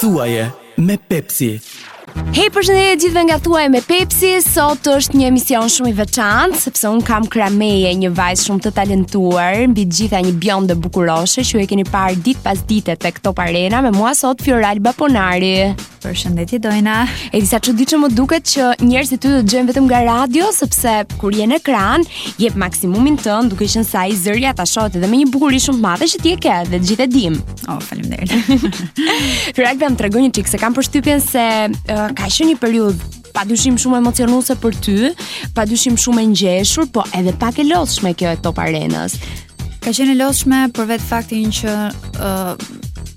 Thuaje me Pepsi. Hej, përshëndetje të gjithëve nga Thuaje me Pepsi. Sot është një emision shumë i veçantë sepse un kam krah meje, një vajzë shumë të talentuar, mbi të gjitha një bjonde bukuroshe që ju e keni parë ditë pas dite tek Top Arena me mua sot Fioralba Ponari. Përshëndetje Dojna. E di sa çuditshëm më duket që njerëzit ty do të dëgjojnë vetëm nga radio sepse kur je në ekran, jep maksimumin tënd duke qenë se ai zëri yt shoqërohet edhe me një bukuri shumë të madhe që ti e ke dhe të gjithë e dimë. Oh, faleminderit. Fioralba më trego një çik se kam përshtypjen se uh, ka qenë një periudhë pa dyshim shumë emocionuese për ty, pa dyshim shumë e ngjeshur, po edhe pak e lodhshme kjo e Top Arenës. Ka qenë e lodhshme për vetë faktin që uh,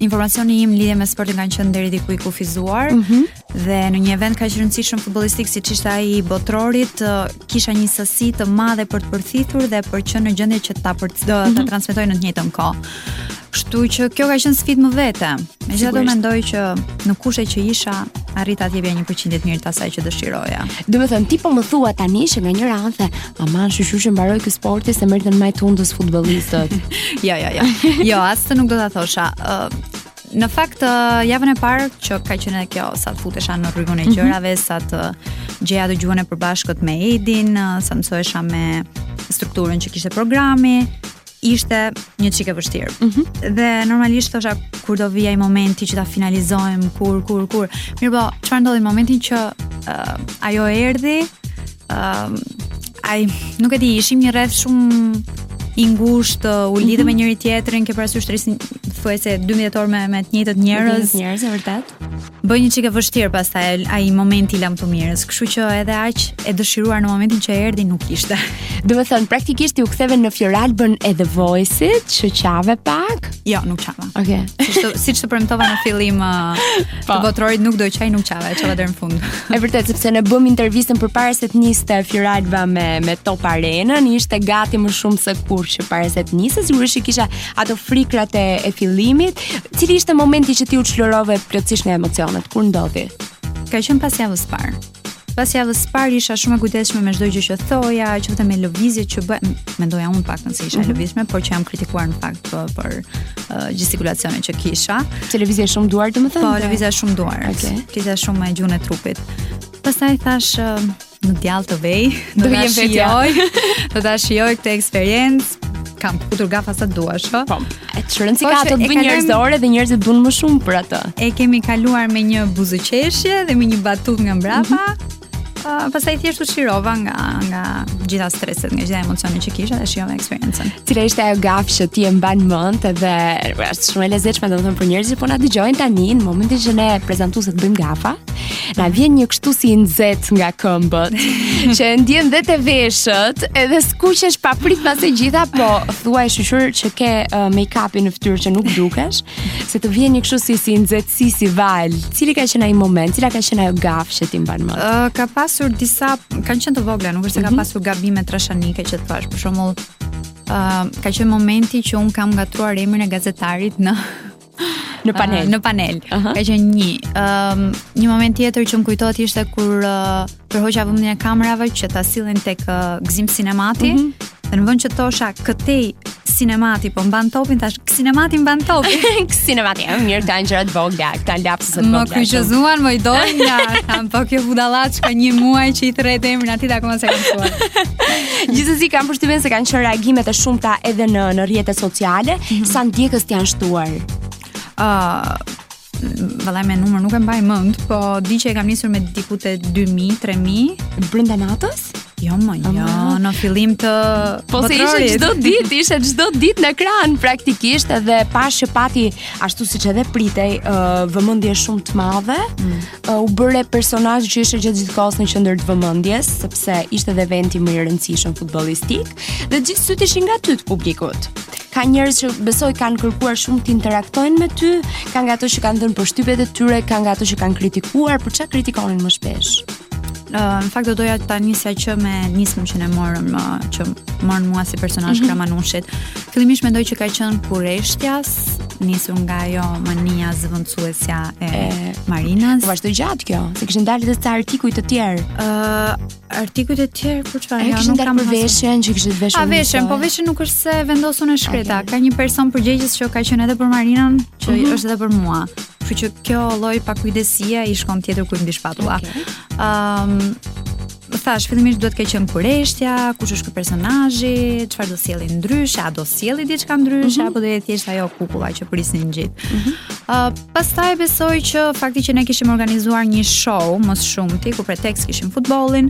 informacioni im në lidhje me sportin ka qenë deri diku i kufizuar. Mm -hmm. dhe në një event kaq rëndësishëm futbollistik siç ishte ai i Botërorit, kisha një sasi të madhe për të përthithur dhe për të qenë në gjendje që ta për të, mm -hmm. ta mhm. transmetoj në të njëjtën kohë. Kështu që kjo ka qenë sfidë më vete. Megjithatë mendoj që në kushtet që isha, arrita të jepja një përqindje të mirë të asaj që dëshiroja. Do të thënë ti po më thua tani që nga njëra anë the, aman shyqyr që mbaroi ky sporti se merrën më tundës futbollistët. jo, jo, jo. Jo, aspak nuk do ta thosha. Uh, Në fakt, javën e parë që ka qenë edhe kjo, sa të futesha në rrugën e mhm. gjërave, mm -hmm. sa të gjeja të gjuhën e përbashkët me Edin, sa të mësohesha me strukturën që kishte programi, ishte një çik e vështirë. Mm -hmm. Dhe normalisht thosha kur do vijë ai momenti që ta finalizojmë, kur kur kur. Mirëpo, çfarë ndodhi në momentin që uh, ajo erdhi, um, ai nuk e di, ishim një rreth shumë i ngushtë, uh, u lidhëm me mhm. njëri tjetrin, ke parasysh të rrish thuajse 12 orë me me të njëjtët njerëz. Njerëz e vërtet. Bëhet një çik e vështirë pastaj ai momenti i lamtumirës, kështu që edhe aq e dëshiruar në momentin që erdhi nuk ishte. Do të thënë praktikisht nuk u ktheve në Fioralbën e The Voice-it, që qave pak? Jo, nuk qava. Okej. Okay. Siç të premtova në fillim, uh, Po. Te botërori nuk do qaj, nuk qava, e çova deri në fund. E vërtetë, sepse ne bëmë intervistën përpara se të niste Fioralba me, me Top Arenën, ishte gati më shumë se kurrë që para se të niste, sigurisht që kishe ato frikërat e, e fillimit. Cili ishte momenti që ti u çlirove plotësisht nga emocionet, kur ndodhi? Ka qenë pas javës së parë. Pas javës së parë isha shumë e kujdesshme me çdo gjë që thoja, qoftë me lëvizjet që bëj, mendoja unë të paktën se isha e mhm. lëvizshme, por që jam kritikuar në fakt për, për uh, gjestikulacionin që kisha. Që lëvizje shumë duar, domethënë? Po, lëvizja shumë duar. Okej. Okay. Flisja shumë me gjuhën e trupit. Pastaj thashë uh, në djallë të vejë, do ta shijoj, do ta shijoj këtë eksperiencë. kam futur gafa sa duash, ëh. Po. E ç'rëndësi ka po, të bën njerëzore dhe njerëzit duan më shumë për atë. E kemi kaluar me një buzëqeshje dhe me një batutë nga mbrapa. Mm -hmm. Uh, pastaj thjesht u çlirova nga nga gjitha streset, nga gjitha emocionet që kisha dhe shijova eksperiencën. Cila ishte ajo gafë që ti e mban mend dhe është shumë e lezetshme domethënë për njerëzit që po na dëgjojnë tani në momentin që ne prezantuesit bëjmë gafa. Na vjen një kështu si i nxehtë nga këmbët, që e ndjen dhe te veshët, edhe skuqesh papritmas e gjitha, po thuaj shyqyr që ke uh, make-upin në fytyrë që nuk dukesh, se të vjen një kështu si si i nxehtë si si valë. Cili ka qenë ai moment, cila ka qenë ajo gafë që ti mban mend? Uh, ka pasur disa, kanë qenë të vogla, nuk është se ka mhm. pasur gabime trashanike që të thash, për shembull, uh, ka qenë momenti që un kam ngatruar emrin e gazetarit në në panel. Uh, në panel. Uh -huh. Ka qenë një. Ëm um, një moment tjetër që më kujtohet ishte kur uh, tërhoqa vëmendjen e kamerave që ta sillin tek uh, Gzim Sinemati. Mm -hmm. Dhe në vënd që të thosha këtej sinemati po mban topin, thash sinemati mban topin. sinemati, e mirë kanë gjëra të vogla, kanë lap Më kryqëzuan, më i dojnë nga thamë, po kjo budallaçka që ka një muaj që i thret e emrin atit akoma s'e ka mësuar. Gjithsesi kam përshtypjen se kanë qenë reagime të shumta edhe në, në rjetet sociale, mm -hmm. sa ndjekës të janë shtuar. Uh, Vallai me numër nuk e mbaj mend, po di që e kam nisur me diku te 2000, 3000 brenda natës. Jo më, jo, në fillim të Po se ishe çdo ditë, ishe çdo ditë në ekran praktikisht dhe pash që pati ashtu siç edhe pritej, uh, vëmendje shumë të madhe. Mm. Uh, u bëre personazh që ishe gjatë gjithë kohës në qendër të vëmendjes, sepse ishte edhe eventi më i rëndësishëm futbollistik dhe gjithë sytë ishin nga ty të publikut ka njerëz që besoj kanë kërkuar shumë të interaktojnë me ty, ka nga ato që kanë dhënë përshtypjet e tyre, ka nga ato që kanë kritikuar, por çka kritikonin më shpesh? Uh, në fakt do doja ta nisja që me nismën që ne morëm uh, që morën mua si personazh mm -hmm. krah Manushit. Fillimisht mendoj që ka qenë kureshtja, nisur nga ajo mania zëvendësuesja e, e Marinas. Po vazhdoi gjatë kjo, se kishin dalë edhe artikuj të tjerë. Ë uh, artikuj të tjerë për çfarë? Ja, kishin dalë për veshjen, që kishit veshur. A veshjen, po veshjen nuk është se e vendos un e shkreta. Okay. Ka një person përgjegjës që ka qenë edhe për Marinën, që mm -hmm. është edhe për mua. Kështu që kjo lloj pakujdesia i shkon tjetërkujt mbi shpatulla. Ëm okay. um, thash, fillimisht duhet të ketë qenë kureshtja, kush është ky personazhi, çfarë do sjelli ndryshe, a do sjelli diçka ndryshe mm -hmm. apo do jetë thjesht ajo kukulla që prisnin të gjithë. Ëh, mm -hmm. uh, pastaj besoj që fakti që ne kishim organizuar një show, më së shumti, ku pretekst kishim futbollin,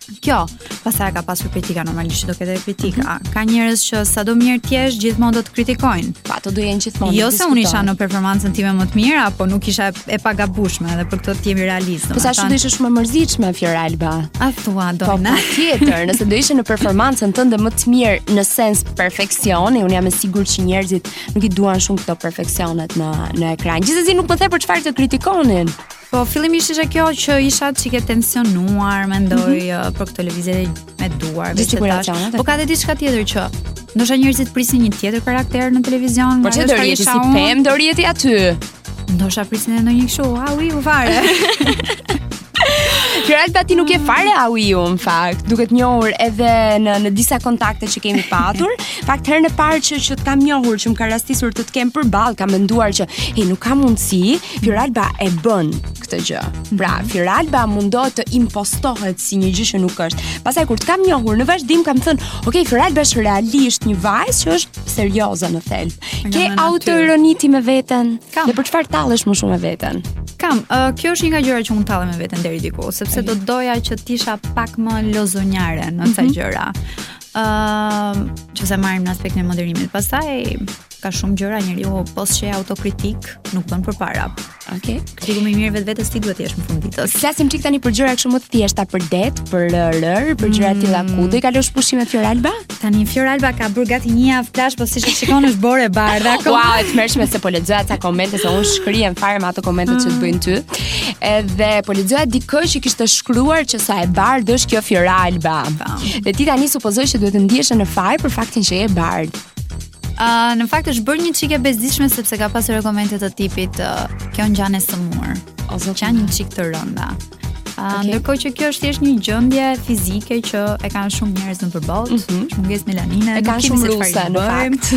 Kjo, pastaj ka pasur kritika normalisht do ketë kritika. Mm -hmm. Ka njerëz që sado mirë të jesh gjithmonë do të kritikojnë. Po, ato do jenë gjithmonë. Jo se unë isha në performancën time më të mirë apo nuk isha e pagabushme edhe për këtë të jemi realist. Po sa shumë do ishe shumë e mërzitshme Fioralba. A thua do po, na? Tjetër, nëse do ishe në performancën tënde më të mirë në sens perfeksioni, unë jam e sigurt që njerëzit nuk i duan shumë këto perfeksionet në në ekran. Gjithsesi nuk më the për çfarë të kritikonin. Po fillimisht ishte kjo që isha çik e tensionuar, mendoj mm -hmm. për këtë lëvizje me duar, vetë tash. Po ka dhe diçka tjetër që ndoshta njerëzit prisin një tjetër karakter në televizion, por çfarë do të ishte si pem do rjeti aty? Ndoshta prisin edhe ndonjë kështu, a u iu fare. Fioralba ti nuk je fare au iu në fakt, duke të njohur edhe në në disa kontakte që kemi patur, Fakt herën e parë që që të kam njohur, që më ka rastisur të të kem përballë, kam menduar që e nuk ka mundësi, Fioralba e bën këtë gjë. Pra, mhm. Fioralba mundohet të impostohet si një gjë që nuk është. Pastaj kur të kam njohur në vazhdim kam thënë, "Ok, Fioralba është realisht një vajzë që është serioze në thelb." Ke autoironi ti me veten? Kam. Dhe për çfarë tallesh më shumë me veten? Kam, uh, kjo është një nga gjërat që unë tallem me veten deri diku, sepse do doja që të isha pak më lozonjare në ca mm -hmm. gjëra. Ëm, uh, nëse marrim në aspektin e moderimit. Pastaj ka shumë gjëra njeriu po s'qe autokritik nuk bën përpara. Okej. Okay. Kritiku më i mirë i vetvetes ti duhet të jesh në fund të ditës. Flasim çik tani për gjëra kështu më të thjeshta për det, për rërë, për gjëra të tilla ku do i kalosh pushimet Fioralba? Tani Fioralba ka bërë gati një javë plazh, po siç e shikon është borë e bardhë apo. Wow, e tmerrshme se po lexoj ato komente se unë shkrijem fare me ato komente që të bëjnë ty. Edhe po lexoj dikë që kishte shkruar që sa e bardhë është kjo Fioralba. Po. Dhe ti tani supozoj që duhet të ndiheshe në faj për faktin që je e bardhë. Uh, në fakt është bërë një çik e bezdisshme sepse ka pasur komente të tipit uh, kjo ngjan e sëmurë ose që janë një çik të rënda. Uh, okay. Ndërkohë që kjo është thjesht një gjendje fizike që e kanë shumë njerëz në përballë, mm -hmm. mungesë melanine, e kanë shumë ruse në fakt.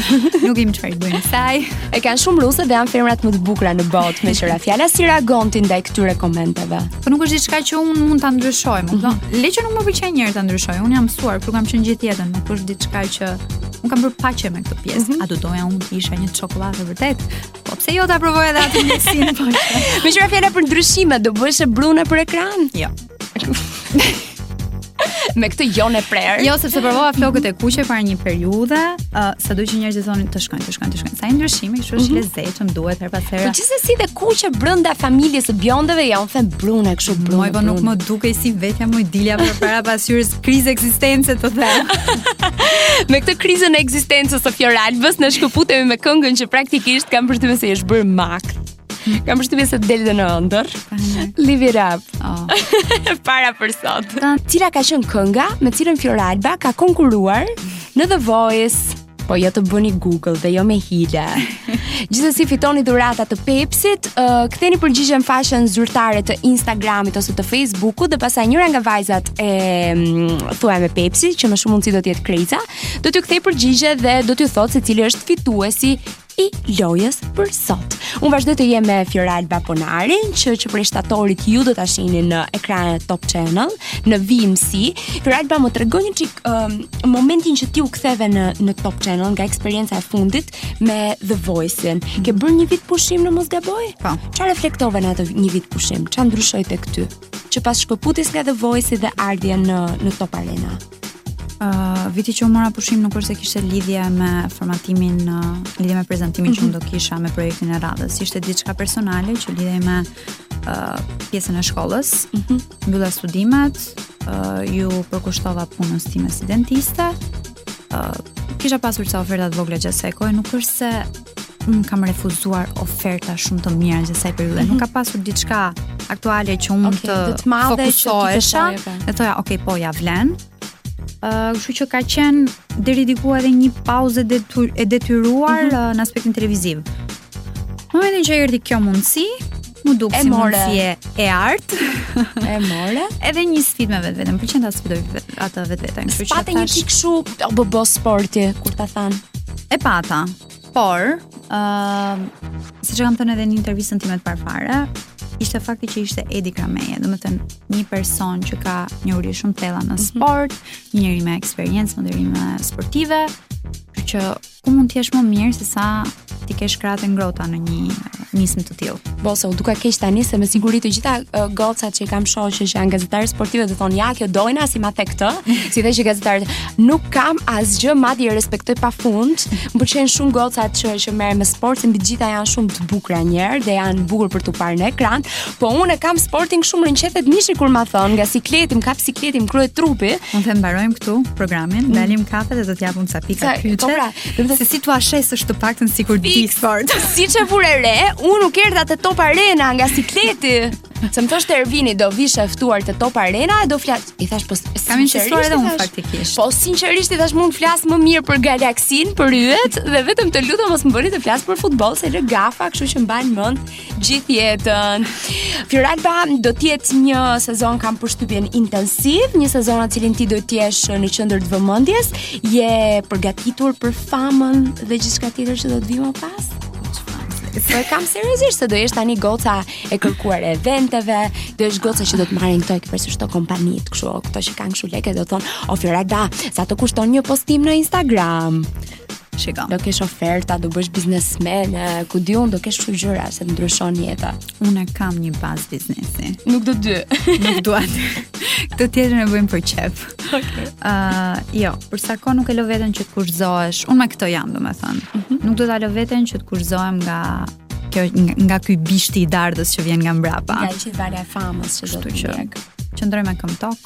nuk kemi çfarë të bëjmë saj. E kanë shumë ruse dhe janë femrat më të bukura në botë, meqë ra fjala si reagon ti ndaj këtyre komenteve. Po nuk është diçka që unë mund ta ndryshoj, më kupton? Mhm. Le që nuk më pëlqen njëherë ta ndryshoj. Unë jam mësuar, kështu kam qenë gjithë jetën, nuk është diçka që unë kam bërë paqe me këtë pjesë. Mm -hmm. A do doja unë të isha një çokollatë e vërtetë? Po pse jo ta provoj edhe atë ndjesinë po. Meqë ra fjala për ndryshime do bëheshe brune për ekran? Jo. me këtë jo-në e prerë. Jo, sepse provova flokët e kuqe para një periudhe, uh, sado që njerëzit thonin të shkojnë, të shkojnë, të shkojnë. Se ai ndryshimi, kështu është mm -hmm. i lezetshëm, duhet herë pas here. Po gjithsesi dhe e kuqja brenda familjes së biondeve unë them brune kështu brune. Moj po nuk më dukej si vetja kur dilja përpara pasyrës krizë ekzistence të them. me këtë krizën e ekzistencës së Fioralbës ne shkëputemi me këngën që praktikisht kam përshtypjen se është bërë mak. Kam përshtypjen se del dhe në ëndër. Live it up. Oh. Para për sot. Cila ka qenë kënga me cilën Fioralba ka konkuruar në The Voice? Po jo të bëni Google dhe jo me hile. Gjithsesi fitoni dhurata të Pepsit, uh, ktheni përgjigjen në faqen zyrtare të Instagramit ose të Facebookut dhe pastaj njëra nga vajzat e mm, thuaj me Pepsi, që më shumë mundësi do të jetë Krejca, do t'ju kthejë përgjigje dhe do t'ju thotë se cili është fituesi i lojës për sot. Unë vazhdoj të jem me Fioralba Ponarin, që që prej shtatorit ju do ta shihni në ekranet e Top Channel, në VMC. Fioralba më trego një çik um, momentin që ti u ktheve në, në Top Channel nga eksperienca e fundit me The Voice-in. Mm. Ke bërë një vit pushim në mos gaboj? Pa. Po. Ça reflektove në atë një vit pushim? Ça ndryshoi te ty? Që pas shkëputjes nga The Voice-i dhe ardhja në, në Top Arena? Uh, viti që unë mora pushim nuk është se kishte lidhje me formatimin, uh, lidhje me prezantimin mm -hmm. që mhm. unë do kisha me projektin e radhës. Ishte diçka personale që lidhej me uh, pjesën e shkollës, mm -hmm. mbylla studimet, uh, iu përkushtova punës time si dentiste. Uh, kisha pasur ca oferta të vogla gjatë kësaj kohe, nuk është se unë kam refuzuar oferta shumë të mira gjatë asaj periudhe. Mm -hmm. Nuk ka pasur diçka aktuale që unë okay, të, të fokusohesha. Dhe thoja, ok, po ja vlen. Uh, kështu që ka qenë deri diku edhe një pauzë e detyruar mm -hmm. uh, në aspektin televiziv. Në momentin që erdhi kjo mundësi, Mu duk si mundësi e artë E more Edhe një sfidë me vetveten Për që ta sfidoja vetveten S'pate një çik shumë O bo bo sporti Kur ta thanë E pata Por uh, Siç e kam thënë edhe në intervistën time të parë fare Ishte fakti që ishte Edi Krameje Domethënë Një person që ka njohuri shumë të thella në mhm. sport mm -hmm. Një njeri me eksperiencë Moderime sportive Që Ku mund të jesh më mirë se sa t'i kesh krahët e ngrohta në një nismë të tillë. Po se u duk keq tani se me siguri të gjitha uh, gocat që i kam shoqe që janë gazetare sportive do thonë ja kjo dojna si ma the këtë, si dhe që gazetarët nuk kam asgjë madje respektoj pafund. Më pëlqejnë shumë gocat që që merren me sport, se mbi gjitha janë shumë të bukura njëherë dhe janë bukur për të parë në ekran, Po unë kam sportin shumë rrënqethet mishi kur ma thon, nga sikleti, më kap sikleti në krejt trupin. Unë them mbarojmë këtu programin, mm. dalim kafe dhe do të jap unë ca pika kyçe. Po pra, do të se si t'ua shesësh të paktën sikur di sport. Siç e vure re, unë nuk erdha te Top Arena nga sikleti. Se më thoshte Ervini do vish e ftuar te Top Arena e do flas. I thashë po kam insistuar edhe unë faktikisht. Po sinqerisht i thashë mund të flas më mirë për galaksinë, për yjet dhe vetëm të lutem mos më bëni të flas për futboll se lë gafa, kështu që mbajnë mend gjithë jetën. Fjoralba do të jetë një sezon kam përshtypjen intensiv, një sezon në të cilin ti do të jesh në qendër të vëmendjes, je përgatitur për famën dhe gjithçka tjetër që do të vijë më pas. Po e kam seriozisht se do jesh tani goca e kërkuar e eventeve, do jesh goca që do të marrin këto ekipet këto kompani të, kështu, këto që kanë kështu lekë do thonë, "O Fjoralba, sa të kushton një postim në Instagram?" Shiko. Do kesh oferta, do bëhesh biznesmen, ku di unë do kesh shumë gjëra se të ndryshon jeta. Unë kam një bazë biznesi. Nuk do dy. nuk dua dy. Këtë tjetër e bëjmë për qejf. Okej. Okay. Ë, uh, jo, për sa kohë nuk e lë veten që të kurzohesh. Unë me këto jam, domethënë. Mm -hmm. Nuk do ta lë veten që të kurzohem nga kjo nga, nga ky bishti i dardhës që vjen nga mbrapa. Nga dallga e famës që do të vijë. Qëndroj me këmbë në tokë.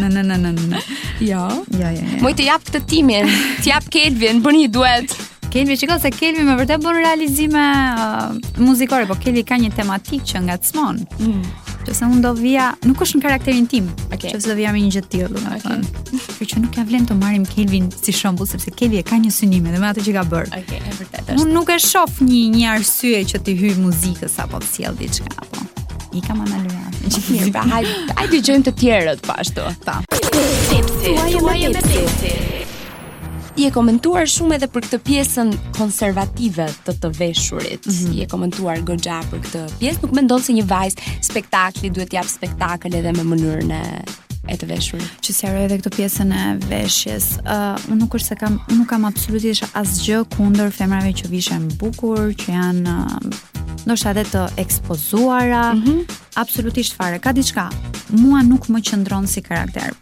Në në në në në. Jo. Jo, jo. jo. Moj të jap këtë timin, të jap Kelvin, bëni një duet. Kelvi shiko se Kelvi me vërtet bën realizime uh, muzikore, po Kelvi ka një tematikë që ngacmon. Mm. Në qoftë se unë do vija, nuk është në karakterin tim, okay. në qoftë se do vija me një gjë të tillë, do të thonë. Kjo që nuk ia vlen të marrim Kelvin si shembull sepse Kelvi e ka një synim edhe me atë që ka bërë. Okej, okay, e vërtetë. Unë nuk e shoh një një arsye që t'i hyj muzikës apo sjell diçka apo. I kam analizuar. Shumë mirë, pra hajde hajde dëgjojmë të tjerët po ashtu. Po. Tip si, thuaj më, tip si. Je komentuar shumë edhe për këtë pjesën konservative të të veshurit. Mm -hmm. Je komentuar goxha për këtë pjesë, nuk mendon se një vajzë spektakli duhet të japë spektakël edhe me mënyrën e e të veshurit. Ta sqaroj edhe këtë pjesën e veshjes. Uh, unë nuk është se kam, unë nuk kam absolutisht asgjë kundër femrave që vishen bukur, që janë uh, ndoshta edhe të ekspozuara, mm -hmm. absolutisht fare, ka diçka. Mua nuk më qëndron si karakter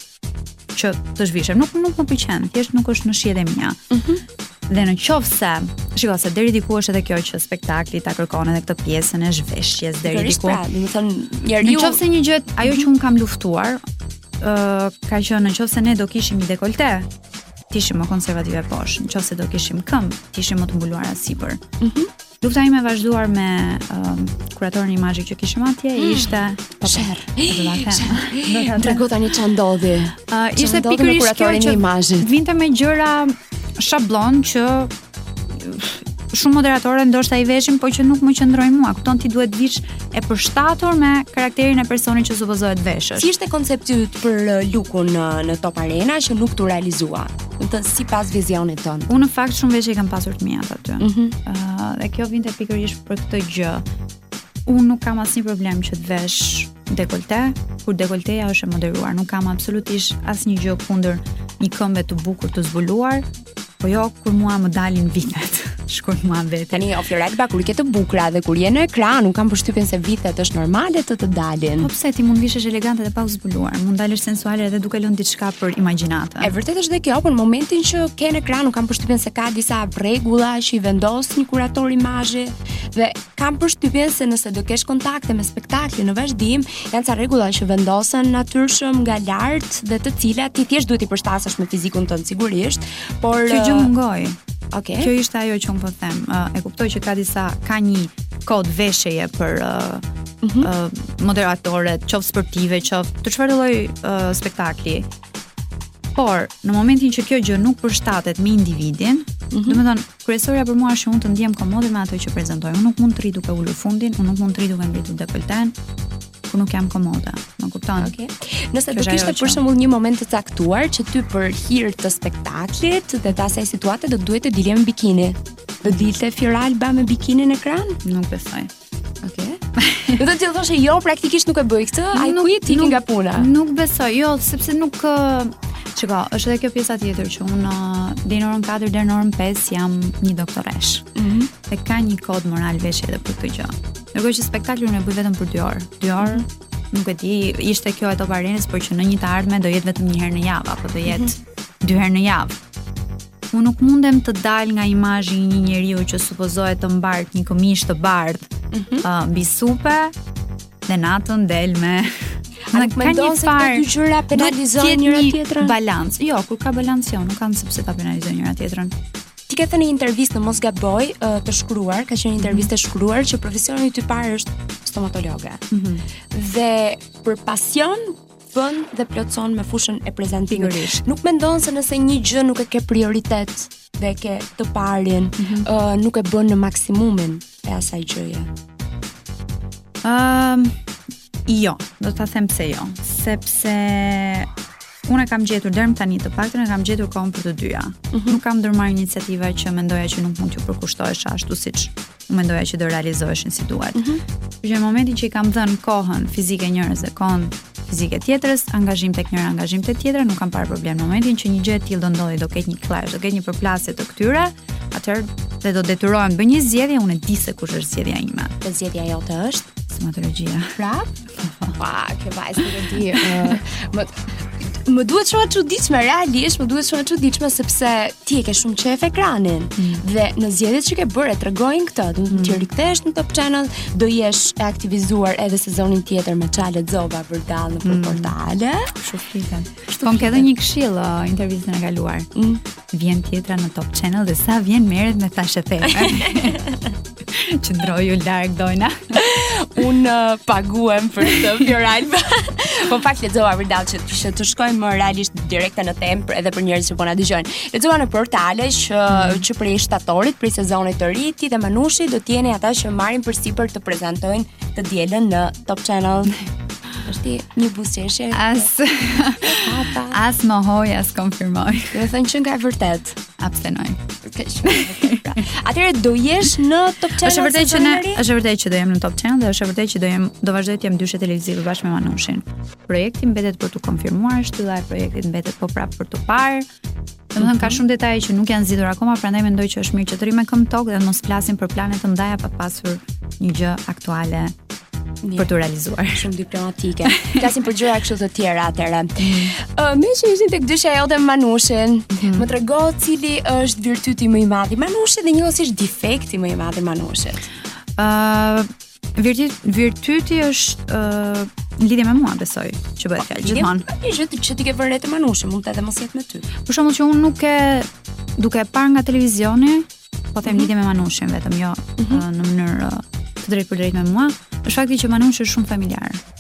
që të zhvishem, nuk nuk më pëlqen, thjesht nuk është në shijet e mia. Mm -hmm. Dhe në qoftë se, shiko se deri diku është edhe kjo që spektakli ta kërkon edhe këtë pjesën e zhveshjes deri diku. Pra, domethënë, njeri ju... Në qoftë se një gjë të, ajo që unë kam luftuar, uh, ka qenë në qoftë se ne do kishim një dekolte, të ishim më konservative poshtë, në qoftë se do kishim këmbë, të ishim më të mbuluara sipër. Mm -hmm. Lufta ime e vazhduar me uh, kuratorin e imazhit që kishim atje mm. ishte po sherr. Do ta tregoj tani çfarë ndodhi. Uh, ishte pikërisht kjo që imazhit. Vinte me gjëra shablon që shumë moderatore ndoshta i veshin, po që nuk më qëndrojnë mua. Kupton ti duhet vish i përshtatur me karakterin e personit që supozohet të veshësh. Si ishte koncepti yt për uh, lukun në, uh, në Top Arena që nuk t'u realizua? Do të thënë sipas vizionit tënd. Unë në fakt shumë veshje kam pasur të miat aty. Ëh, mm uh, dhe kjo vinte pikërisht për këtë gjë. Unë nuk kam asnjë problem që të vesh dekolte, kur dekolteja është e moderuar, nuk kam absolutisht asnjë gjë kundër një këmbe të bukur të zbuluar, po jo kur mua më dalin vithet. Shkoj mua vetë. Tani o Fjoralba kur i ke të bukura dhe kur je në ekran, un kam përshtypjen se vitet është normale të të dalin. Po pse ti mund vishesh elegante dhe pa u zbuluar, mund dalësh sensuale edhe duke lënë diçka për imagjinatën. E vërtetë është dhe kjo, por në momentin që je në ekran, un kam përshtypjen se ka disa rregulla që i vendos një kurator imazhi dhe kam përshtypjen se nëse do kesh kontakte me spektaklin në vazhdim, janë ca rregulla që vendosen natyrshëm nga lart dhe të cilat ti thjesht duhet i përshtatësh me fizikun tënd sigurisht, Por kjo gjë mungoi. Okej. Okay. Kjo ishte ajo që un po them. Uh, e kuptoj që ka disa ka një kod veshjeje për uh, mm -hmm. uh, moderatoret, qoftë sportive, qoftë të çfarë lloj uh, spektakli. Por në momentin që kjo gjë nuk përshtatet me individin, mm -hmm. domethënë Kryesorja për mua është që unë të ndihem komode me atë që prezantoj. Unë nuk mund të rri duke ulur fundin, unë nuk mund të rri duke ngritur dekolten, kur nuk jam komode. Më kupton? Okej. Okay. Nëse do kishte për shembull një moment të caktuar që ty për hir të spektaklit dhe të asaj situate do duhej të dilje me bikini. Do dilte Fjoralba me bikini në ekran? Nuk besoj. Okej. Okay. Do të thoshe jo, praktikisht nuk e bëj këtë, I quit ikin nga puna. Nuk besoj, jo, sepse nuk Çka, është edhe kjo pjesa tjetër që unë uh, deri në orën 4 deri në orën 5 jam një doktoreshë. Ëh. Mm -hmm. Dhe ka një kod moral veshje edhe për këtë gjë. Ndërkohë që spektaklin e bëj vetëm për 2 orë. 2 orë mm -hmm. nuk e di, ishte kjo e Top Arenës, por që në një të ardhme do jetë vetëm një herë në javë apo do jetë mm -hmm. dy herë në javë. Unë nuk mundem të dal nga imazhi i një njeriu që supozohet të mbajë një këmishë të bardhë mm -hmm. uh, mbi supe dhe natën del me A nuk mendon se këto dy gjëra penalizojnë njëra tjetrën? Balanc. Jo, kur ka balanc jo, nuk kanë sepse ta penalizojnë njëra tjetrën. Ti ke thënë një intervistë në mos gaboj të shkruar, ka qenë intervistë e shkruar që profesioni yt i parë është stomatologe. Mm -hmm. Dhe për pasion bën dhe plotëson me fushën e prezantimit. Pikërisht. Nuk mendon se nëse një gjë nuk e ke prioritet dhe e ke të parin, mm -hmm. uh, nuk e bën në maksimumin e asaj gjëje. Ëm, um, jo, do ta them pse jo, sepse unë kam gjetur deri tani të paktën e kam gjetur kohën për të dyja. Mm -hmm. Nuk kam ndërmarrë iniciativa që mendoja që nuk mund t'u përkushtohesha ashtu siç Unë mendoja që do realizoheshin si duhet. Mm -hmm. Që në momentin që i kam dhënë kohën fizike njërës dhe kohën fizike tjetrës, angazhim tek njëra, angazhim tek tjetra, nuk kam parë problem. Në momentin që një gjë e tillë do ndodhi, do ketë një clash, do ketë një përplasje të këtyre, atëherë dhe do detyrohem të bëj një zgjedhje, unë e di se kush është zgjedhja ime. Dhe zgjedhja jote është stomatologjia. Prap? Pa, ke vajzë të di. Më më duket shumë e çuditshme realisht, më duket shumë e çuditshme sepse ti e ke shumë qejf ekranin. Mm. Dhe në zgjedhjet që ke bërë tregojnë këtë, do të mm. ti rikthehesh në Top Channel, do jesh e aktivizuar edhe sezonin tjetër me Çale Zova pra dal në mm. portale. Kështu flitet. Kështu kam edhe një këshillë uh, intervistën e kaluar. Mm. Vjen tjetra në Top Channel dhe sa vjen merret me thashetheme. qëndroji larg Dojna. Unë uh, paguem për të Fjoral. po fakt lexova për dalë që të, të shkojmë më realisht direkt në temë edhe për njerëz që po na dëgjojnë. Lexova në portale që mm. që prej shtatorit, prej sezonit të ri, ti dhe Manushi do të jeni ata që marrin përsipër të prezantojnë të dielën në Top Channel. Është një buzëqeshje. As as mohoj, as konfirmoj. Do të thotë qenka e vërtetë. Abstenoj. Atëherë do jesh në Top Channel. Është vërtet që ne, është vërtet që do jem në Top Channel dhe është vërtet që do jem do vazhdoj të jem dyshe televizive bashkë me Manushin. Projekti mbetet për t'u konfirmuar, shtylla e projektit mbetet po prapë për t'u parë. Domethënë mm -hmm. ka mhm. shumë detaje që nuk janë zgjidhur akoma, prandaj mendoj që është mirë që të rrimë me këmbë në tokë dhe mos flasim për plane të mëdha pa pasur një gjë aktuale Një. për t'u realizuar. Shumë diplomatike. Flasim për gjëra kështu të tjera atëherë. Ëh, mm. uh, meqë ishim tek dysha jote me Manushin, mm -hmm. më trego cili është virtyti më i madh i Manushit dhe njëkohësisht defekti më i madh i Manushit. Ëh, uh, Virtyti, virtyti është uh, lidhje me mua, besoj, që bëhet fjalë gjithmonë. Një gjë që, që ti ke vënë re te Manushi, mund të edhe mos jetë me ty. Për shembull që unë nuk e duke e parë nga televizioni, po them mhm. lidhje me Manushin vetëm, jo mm -hmm. në mënyrë të drejtpërdrejtë me mua, është fakti që Manushi është shumë familjar.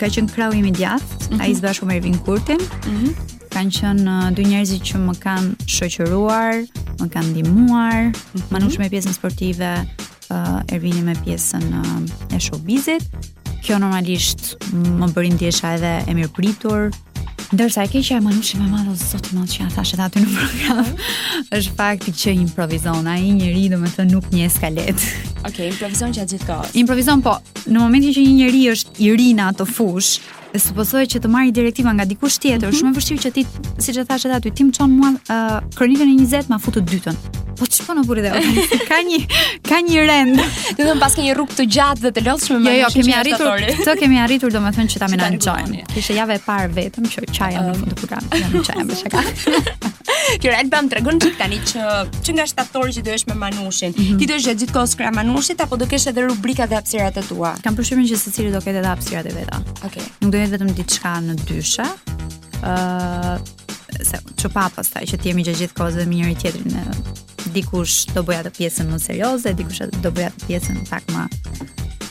ka qenë krahu im i djathtë, mm -hmm. ai së bashku me Ervin Kurtin. Mm -hmm. Kan qenë uh, dy njerëzit që më kanë shoqëruar, më kanë ndihmuar, mm -hmm. Manushi me pjesën sportive, uh, Ervini me pjesën uh, e showbizit. Kjo normalisht më bëri të ndihesha edhe e mirëpritur, Ndërsa e keqja e Manushit, o i madhi Zot, meqë ja thashë aty në program, është fakti që improvizon ai njeri, domethënë nuk njeh skaletë. Okej, okay, improvizon gjatë gjithë kohës. Improvizon po, në momentin që një njeri është i ri në atë fushë, dhe supozohet që të marrë direktiva nga dikush tjetër, mm -hmm. shumë e vështirë që ti, siç e thashë aty, ti m'çon mua uh, kronikën e 20 ma fut të dytën. Po çfarë po na bën o burrë dhe ka një ka një rend. Domethënë paske një rrugë të gjatë dhe të lodhshme. Jo, jo, kemi arritur. E kemi arritur domethënë që ta menaxhojmë. Ishte java e parë vetëm që qaja në fund të programit, jam qaja me shaka. Kjo rend pa më trego çik tani që që nga shtatori që do jesh me Manushin. Mm -hmm. Ti do jesh gjithë kohës krah Manushit apo do kesh edhe rubrika dhe hapësirat e tua? Kam përshtypjen që secili do ketë edhe hapësirat e veta. Okej. Okay. Nuk do jetë vetëm diçka në dyshe, se çfarë pastaj që të jemi gjatë gjithë kohës dhe me njëri tjetrin dikush do mbajë pjesën më serioze, dikush do mbajë pjesën pak më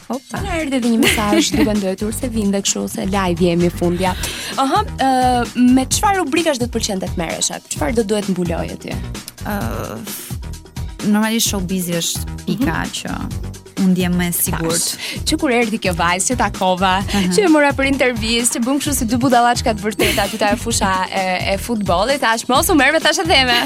Opa. Na erdhi dhe një mesazh duke ndëtur se vijnë dhe kështu se live jemi fundja. Aha, uh, me çfarë rubrikash do të pëlqente të merreshe? Çfarë do duhet të mbuloje aty? Uh, normalisht showbizi është pika mm -hmm. që unë ndjehem më e sigurt. Që kur erdhi kjo vajzë që takova, uh -huh. që e mora për intervistë, që bëmë kështu si dy budallachka të vërteta aty ta fusha e, e futbollit, thashë mos u merr me thashetheme.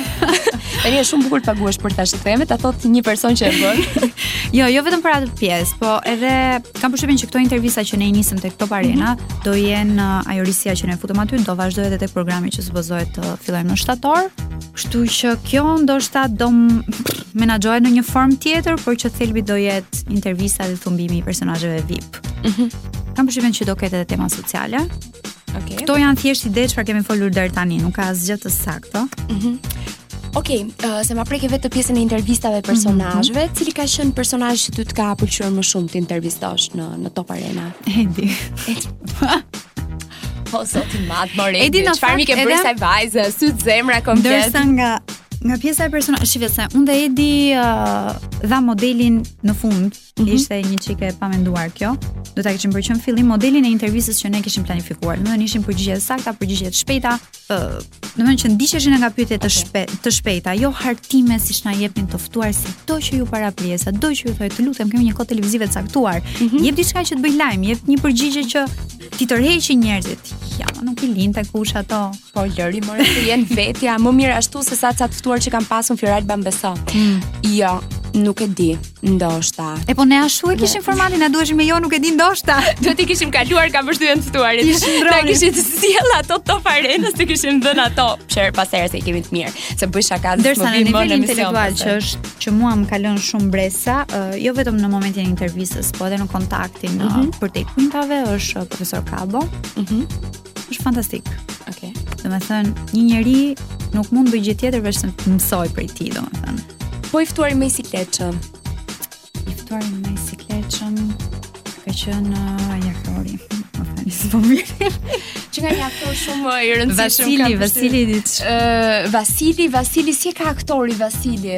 Tani është shumë bukur të paguash për thashetheme, ta thotë një person që e bën. jo, jo vetëm për atë pjesë, po edhe kam përshtypjen që këto intervista që ne i nisëm tek Top Arena mm -hmm. do jenë uh, ajo risia që ne futëm aty, do vazhdojë edhe tek programi që supozohet të uh, fillojmë në shtator. Kështu që kjo ndoshta do menaxhohet në një formë tjetër, por që thelbi do jetë intervista dhe thumbimi i personazheve VIP. Mm -hmm. Kam përshtypjen që do ketë edhe tema sociale. Okej. Okay. Kto janë thjesht ide çfarë kemi folur deri tani, nuk ka asgjë të saktë. Mhm. Mm Okej, okay, uh, se ma preke vetë të pjesën e intervistave mhm. personazheve, mm -hmm. cili ka qenë personazhi që ty të ka pëlqyer më shumë të intervistosh në në Top Arena? Edi. Po sot i madh more. Edi na fal mi ke bërë sa vajzë, sy zemra komplet. Ndërsa nga nga pjesa e personazheve se unë dhe Edi uh, dha modelin në fund, mm -hmm. ishte një çike e pamenduar kjo. Do ta kishim për që në fillim modelin e intervistës që ne kishim planifikuar. Domethënë ishin përgjigje të sakta, përgjigje të shpejta, domethënë që ndiqeshin nga pyetje të shpe, të shpejta, jo hartime siç na jepnin të ftuar sido që ju para pjesa, sido që ju thoja të lutem kemi një kohë televizive të caktuar. Mm -hmm. Jep diçka që të bëjë lajm, jep një përgjigje që t'i tërheqë njerëzit. Ja ama nuk i lindte kujt ato. Po lëri more të jenë vetja, më mirë ashtu se sa ca të ftuar që kam pasur Fioralba, më beso. Mm. Jo, nuk e di. Ndoshta. E po ne ashtu e kishim formatin, na duheshim me jo, nuk e di ndoshta. Do t'i kishim kaluar ka vështirë të ftuarit. Na i kishim sjellë ato të Top Arenës, t'i kishim dhënë ato. Herë pas here se i kemi të mirë, se bëj shaka, ndërsa në nivel intelektual që është që mua më ka lënë shumë mbresa, uh, jo vetëm në momentin e intervistës, po edhe në kontaktin mm -hmm. uh, përtej kuintave është profesor Kabo. Mhm. Mm është fantastik. Okej. Okay. Domethënë, një njeri nuk mund bëjë gjë tjetër veçse të mësojë prej tij, domethënë. Po i ftuari më i sikletshëm. I ftuari më i sikletshëm ka qenë uh, Aja Flori. Po mirë. Që nga një aktor shumë i rëndësishëm. Vasili, Vasili. Ë, Vasili, Vasili si ka aktori Vasili?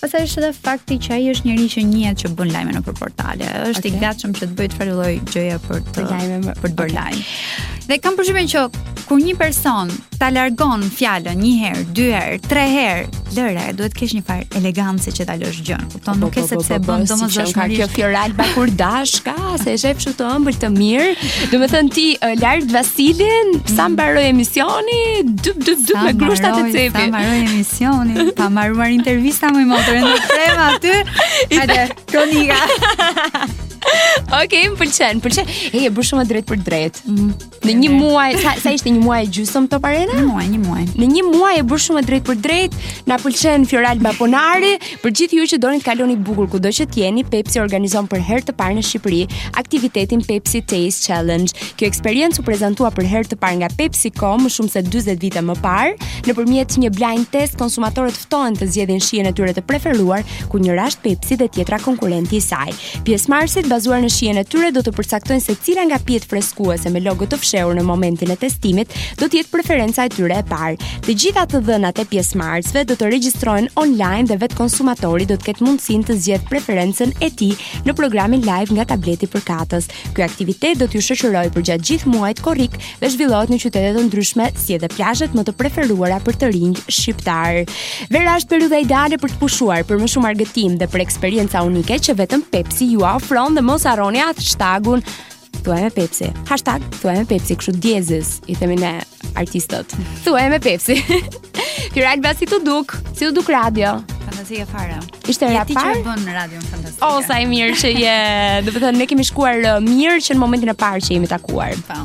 Pastaj është edhe fakti që ai është njeri që njihet që bën lajme nëpër portale. Është okay. i gatshëm që të bëjë çfarë lloj gjëje për të lajme për të bërë lajm. Dhe kam përshtypjen që kur një person ta largon fjalën një herë, dy herë, tre herë, lëre, duhet të kesh një farë elegance që ta lësh gjën. Kupton, po, nuk po, e po, s'e bën domosdoshmërisht. Kjo Fioralba kur dashka, Ah, se e shef kështu të ëmbël të mirë. Domethënë ti uh, lart Vasilin, sa mbaroi emisioni, dyp dyp dyp me grushta te cepi. Sa mbaroi emisioni, pa mbaruar intervista më motore në krem aty. Hajde, kronika. Okej, okay, më pëlqen, pëlqen. Ej, e bësh shumë drejtpërdrejt. Mm. Në një muaj, sa, sa ishte një muaj e gjysëm Top Arena? Një muaj, një muaj. Në një muaj e bëre shumë drejtpërdrejt, na pëlqen Fjoralba Ponari, për gjithë ju që doni të kaloni bukur kudo që të jeni, Pepsi organizon për herë të parë në Shqipëri aktivitetin Pepsi Taste Challenge. Kjo eksperiencë u prezantua për herë të parë nga PepsiCo më shumë se 40 vite më parë. Nëpërmjet një blind test konsumatorët ftohen të zgjedhin shijen e tyre të preferuar, ku njëra është Pepsi dhe tjetra konkurrenti i saj. Pjesëmarrësit bazuar në shijen e tyre do të përcaktojnë se cila nga pijet freskuese me logo të fshehur në momentin e testimit do të jetë preferenca e tyre e parë. Të gjitha të dhënat e pjesëmarrësve do të regjistrohen online dhe vetë konsumatori do të ketë mundësinë të zgjedhë preferencën e tij në programin live nga tableti përkatës. Ky aktivitet do t'ju shoqërojë përgjatë gjithë muajit korrik dhe do zhvillohet në qytete të ndryshme si edhe plazhet më të preferuara për të rinjtë shqiptarë. Vera është periudha ideale për të pushuar, për më shumë argëtim dhe për eksperienca unike që vetëm Pepsi jua ofron dhe mos harroni hashtagun Thuaje me Pepsi. Hashtag Thuaje me Pepsi, kështu djezës, i themi ne. artistët. Thuaje me Pepsi. Fjoralba si t'u duk, si t'u duk radio. Fantazi fare. Ishte rap fare. Ti që e bën radio fantastik. O sa e mirë që je. Domethënë ne kemi shkuar uh, mirë që në momentin e parë që jemi takuar. Po.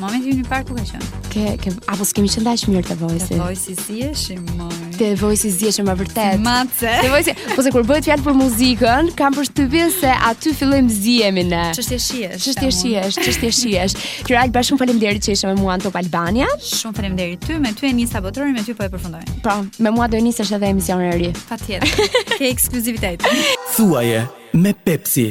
Momenti i parë ku ka qenë? Ke ke apo s'kemi qenë dash mirë te Voice-i. Te Voice-i si je, më. Te Voice-i zieshim e vërtet. Mace. Te Voice-i, po se kur bëhet fjalë për muzikën, kam përshtypjen se aty fillojmë zihemi ne. Çështje shijesh. Çështje shijesh, çështje shijesh. Fjoralba shumë faleminderit që ishe me mua në Top Albania. Shumë faleminderit ty, me ty e nisa botërorin, me ty po e përfundoj. Po, me mua do e nisesh edhe emisionin e ri. Patjetër. Ke ekskluzivitet. Thuaje me Pepsi.